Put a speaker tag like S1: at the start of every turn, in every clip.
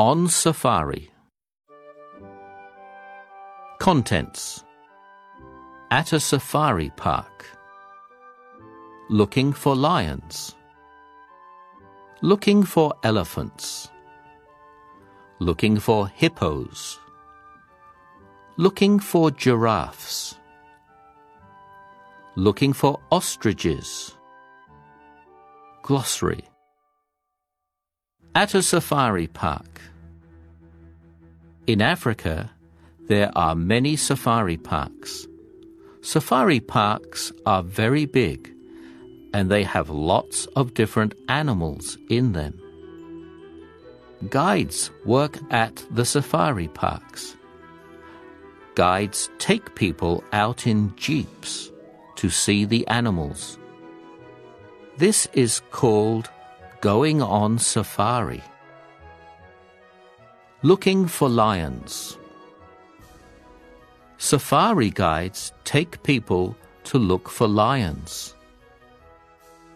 S1: On safari. Contents At a safari park. Looking for lions. Looking for elephants. Looking for hippos. Looking for giraffes. Looking for ostriches. Glossary At a safari park. In Africa, there are many safari parks. Safari parks are very big and they have lots of different animals in them. Guides work at the safari parks. Guides take people out in jeeps to see the animals. This is called going on safari. Looking for lions. Safari guides take people to look for lions.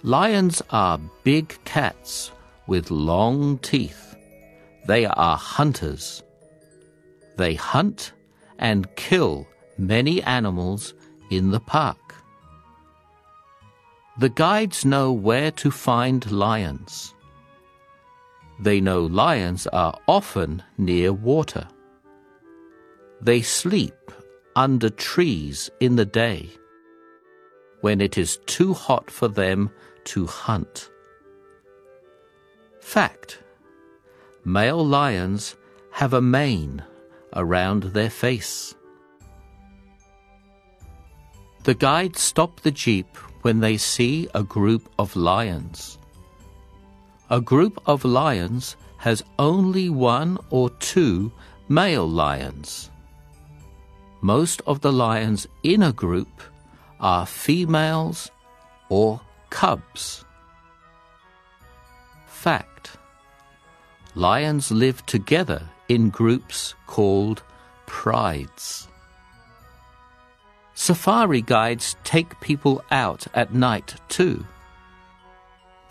S1: Lions are big cats with long teeth. They are hunters. They hunt and kill many animals in the park. The guides know where to find lions. They know lions are often near water. They sleep under trees in the day when it is too hot for them to hunt. Fact Male lions have a mane around their face. The guides stop the jeep when they see a group of lions. A group of lions has only one or two male lions. Most of the lions in a group are females or cubs. Fact Lions live together in groups called prides. Safari guides take people out at night too.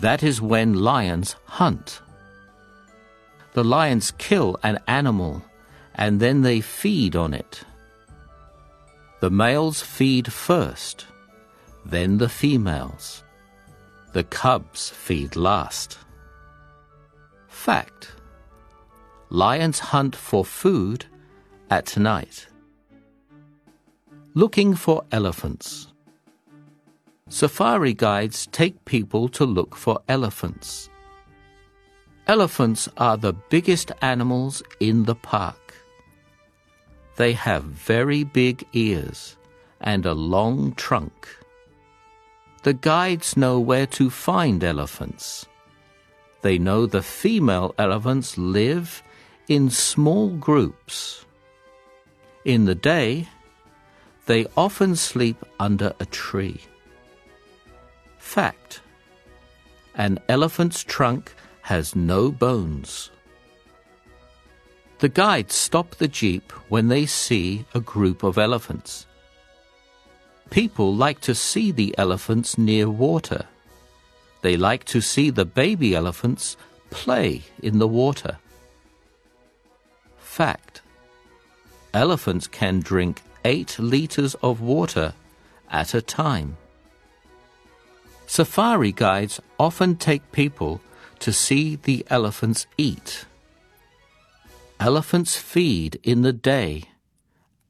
S1: That is when lions hunt. The lions kill an animal and then they feed on it. The males feed first, then the females. The cubs feed last. Fact Lions hunt for food at night. Looking for elephants. Safari guides take people to look for elephants. Elephants are the biggest animals in the park. They have very big ears and a long trunk. The guides know where to find elephants. They know the female elephants live in small groups. In the day, they often sleep under a tree. Fact An elephant's trunk has no bones. The guides stop the jeep when they see a group of elephants. People like to see the elephants near water. They like to see the baby elephants play in the water. Fact Elephants can drink 8 liters of water at a time. Safari guides often take people to see the elephants eat. Elephants feed in the day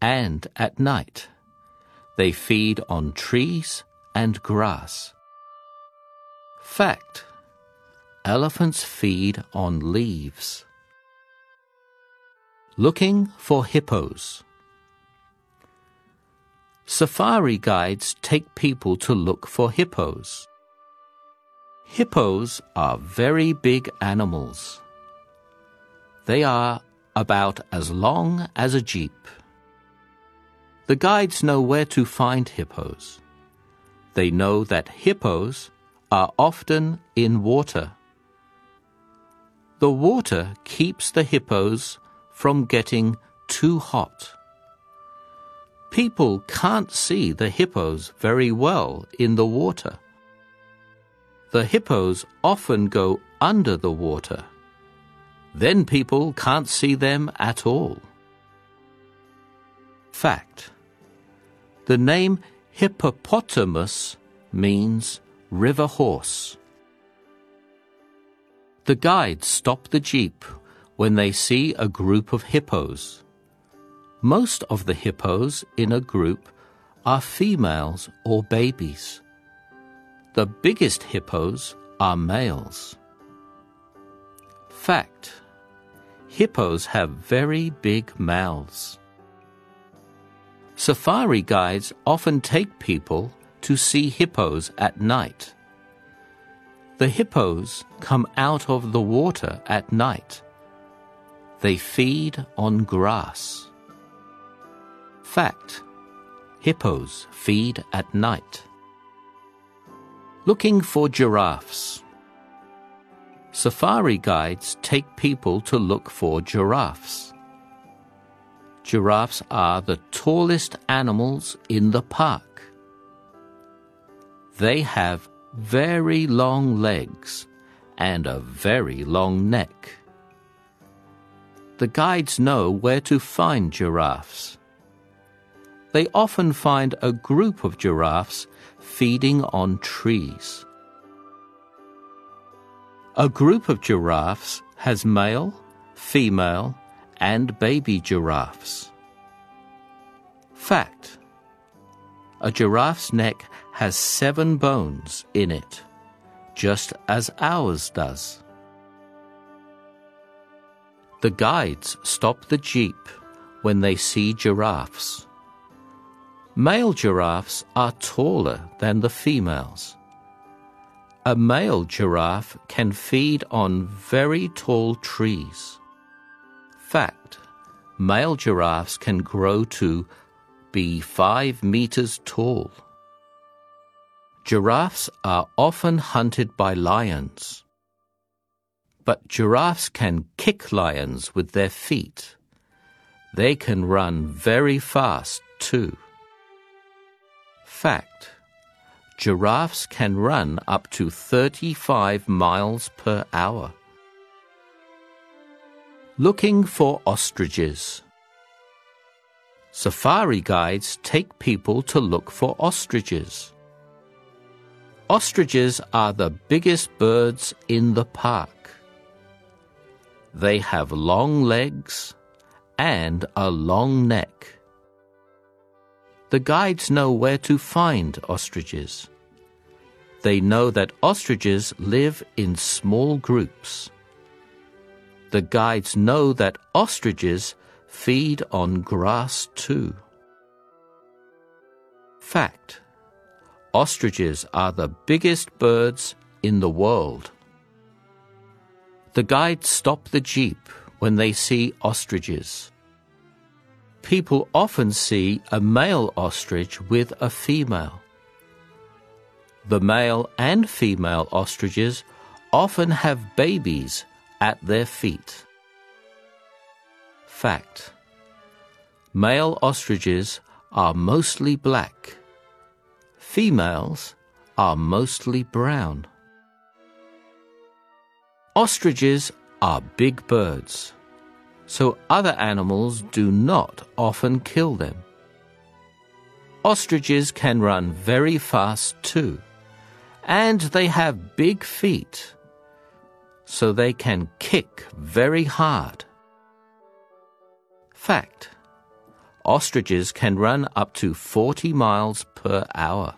S1: and at night. They feed on trees and grass. Fact Elephants feed on leaves. Looking for hippos. Safari guides take people to look for hippos. Hippos are very big animals. They are about as long as a jeep. The guides know where to find hippos. They know that hippos are often in water. The water keeps the hippos from getting too hot. People can't see the hippos very well in the water. The hippos often go under the water. Then people can't see them at all. Fact The name hippopotamus means river horse. The guides stop the jeep when they see a group of hippos. Most of the hippos in a group are females or babies. The biggest hippos are males. Fact Hippos have very big mouths. Safari guides often take people to see hippos at night. The hippos come out of the water at night. They feed on grass. Fact Hippos feed at night. Looking for giraffes. Safari guides take people to look for giraffes. Giraffes are the tallest animals in the park. They have very long legs and a very long neck. The guides know where to find giraffes. They often find a group of giraffes feeding on trees. A group of giraffes has male, female, and baby giraffes. Fact A giraffe's neck has seven bones in it, just as ours does. The guides stop the jeep when they see giraffes. Male giraffes are taller than the females. A male giraffe can feed on very tall trees. Fact Male giraffes can grow to be five meters tall. Giraffes are often hunted by lions. But giraffes can kick lions with their feet. They can run very fast too. Fact giraffes can run up to 35 miles per hour. Looking for ostriches. Safari guides take people to look for ostriches. Ostriches are the biggest birds in the park. They have long legs and a long neck. The guides know where to find ostriches. They know that ostriches live in small groups. The guides know that ostriches feed on grass too. Fact Ostriches are the biggest birds in the world. The guides stop the jeep when they see ostriches. People often see a male ostrich with a female. The male and female ostriches often have babies at their feet. Fact Male ostriches are mostly black. Females are mostly brown. Ostriches are big birds, so other animals do not often kill them. Ostriches can run very fast too and they have big feet, so they can kick very hard. Fact Ostriches can run up to 40 miles per hour.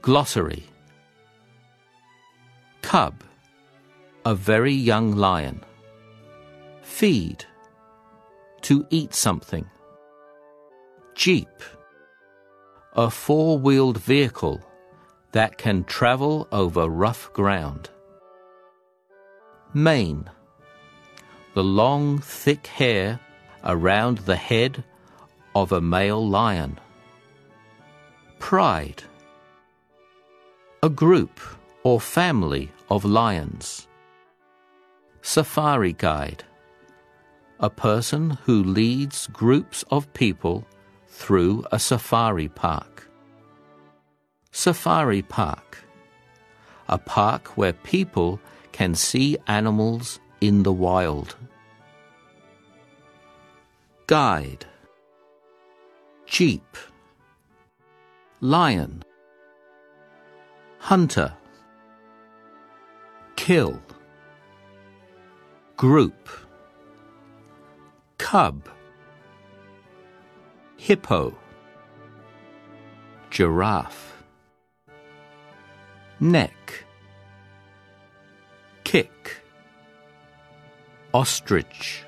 S1: Glossary Cub A very young lion. Feed To eat something. Jeep a four wheeled vehicle that can travel over rough ground. Mane The long, thick hair around the head of a male lion. Pride A group or family of lions safari guide, a person who leads groups of people through a safari park. Safari Park, a park where people can see animals in the wild. Guide, Jeep, Lion, Hunter, Kill group, cub, hippo, giraffe, neck, kick, ostrich.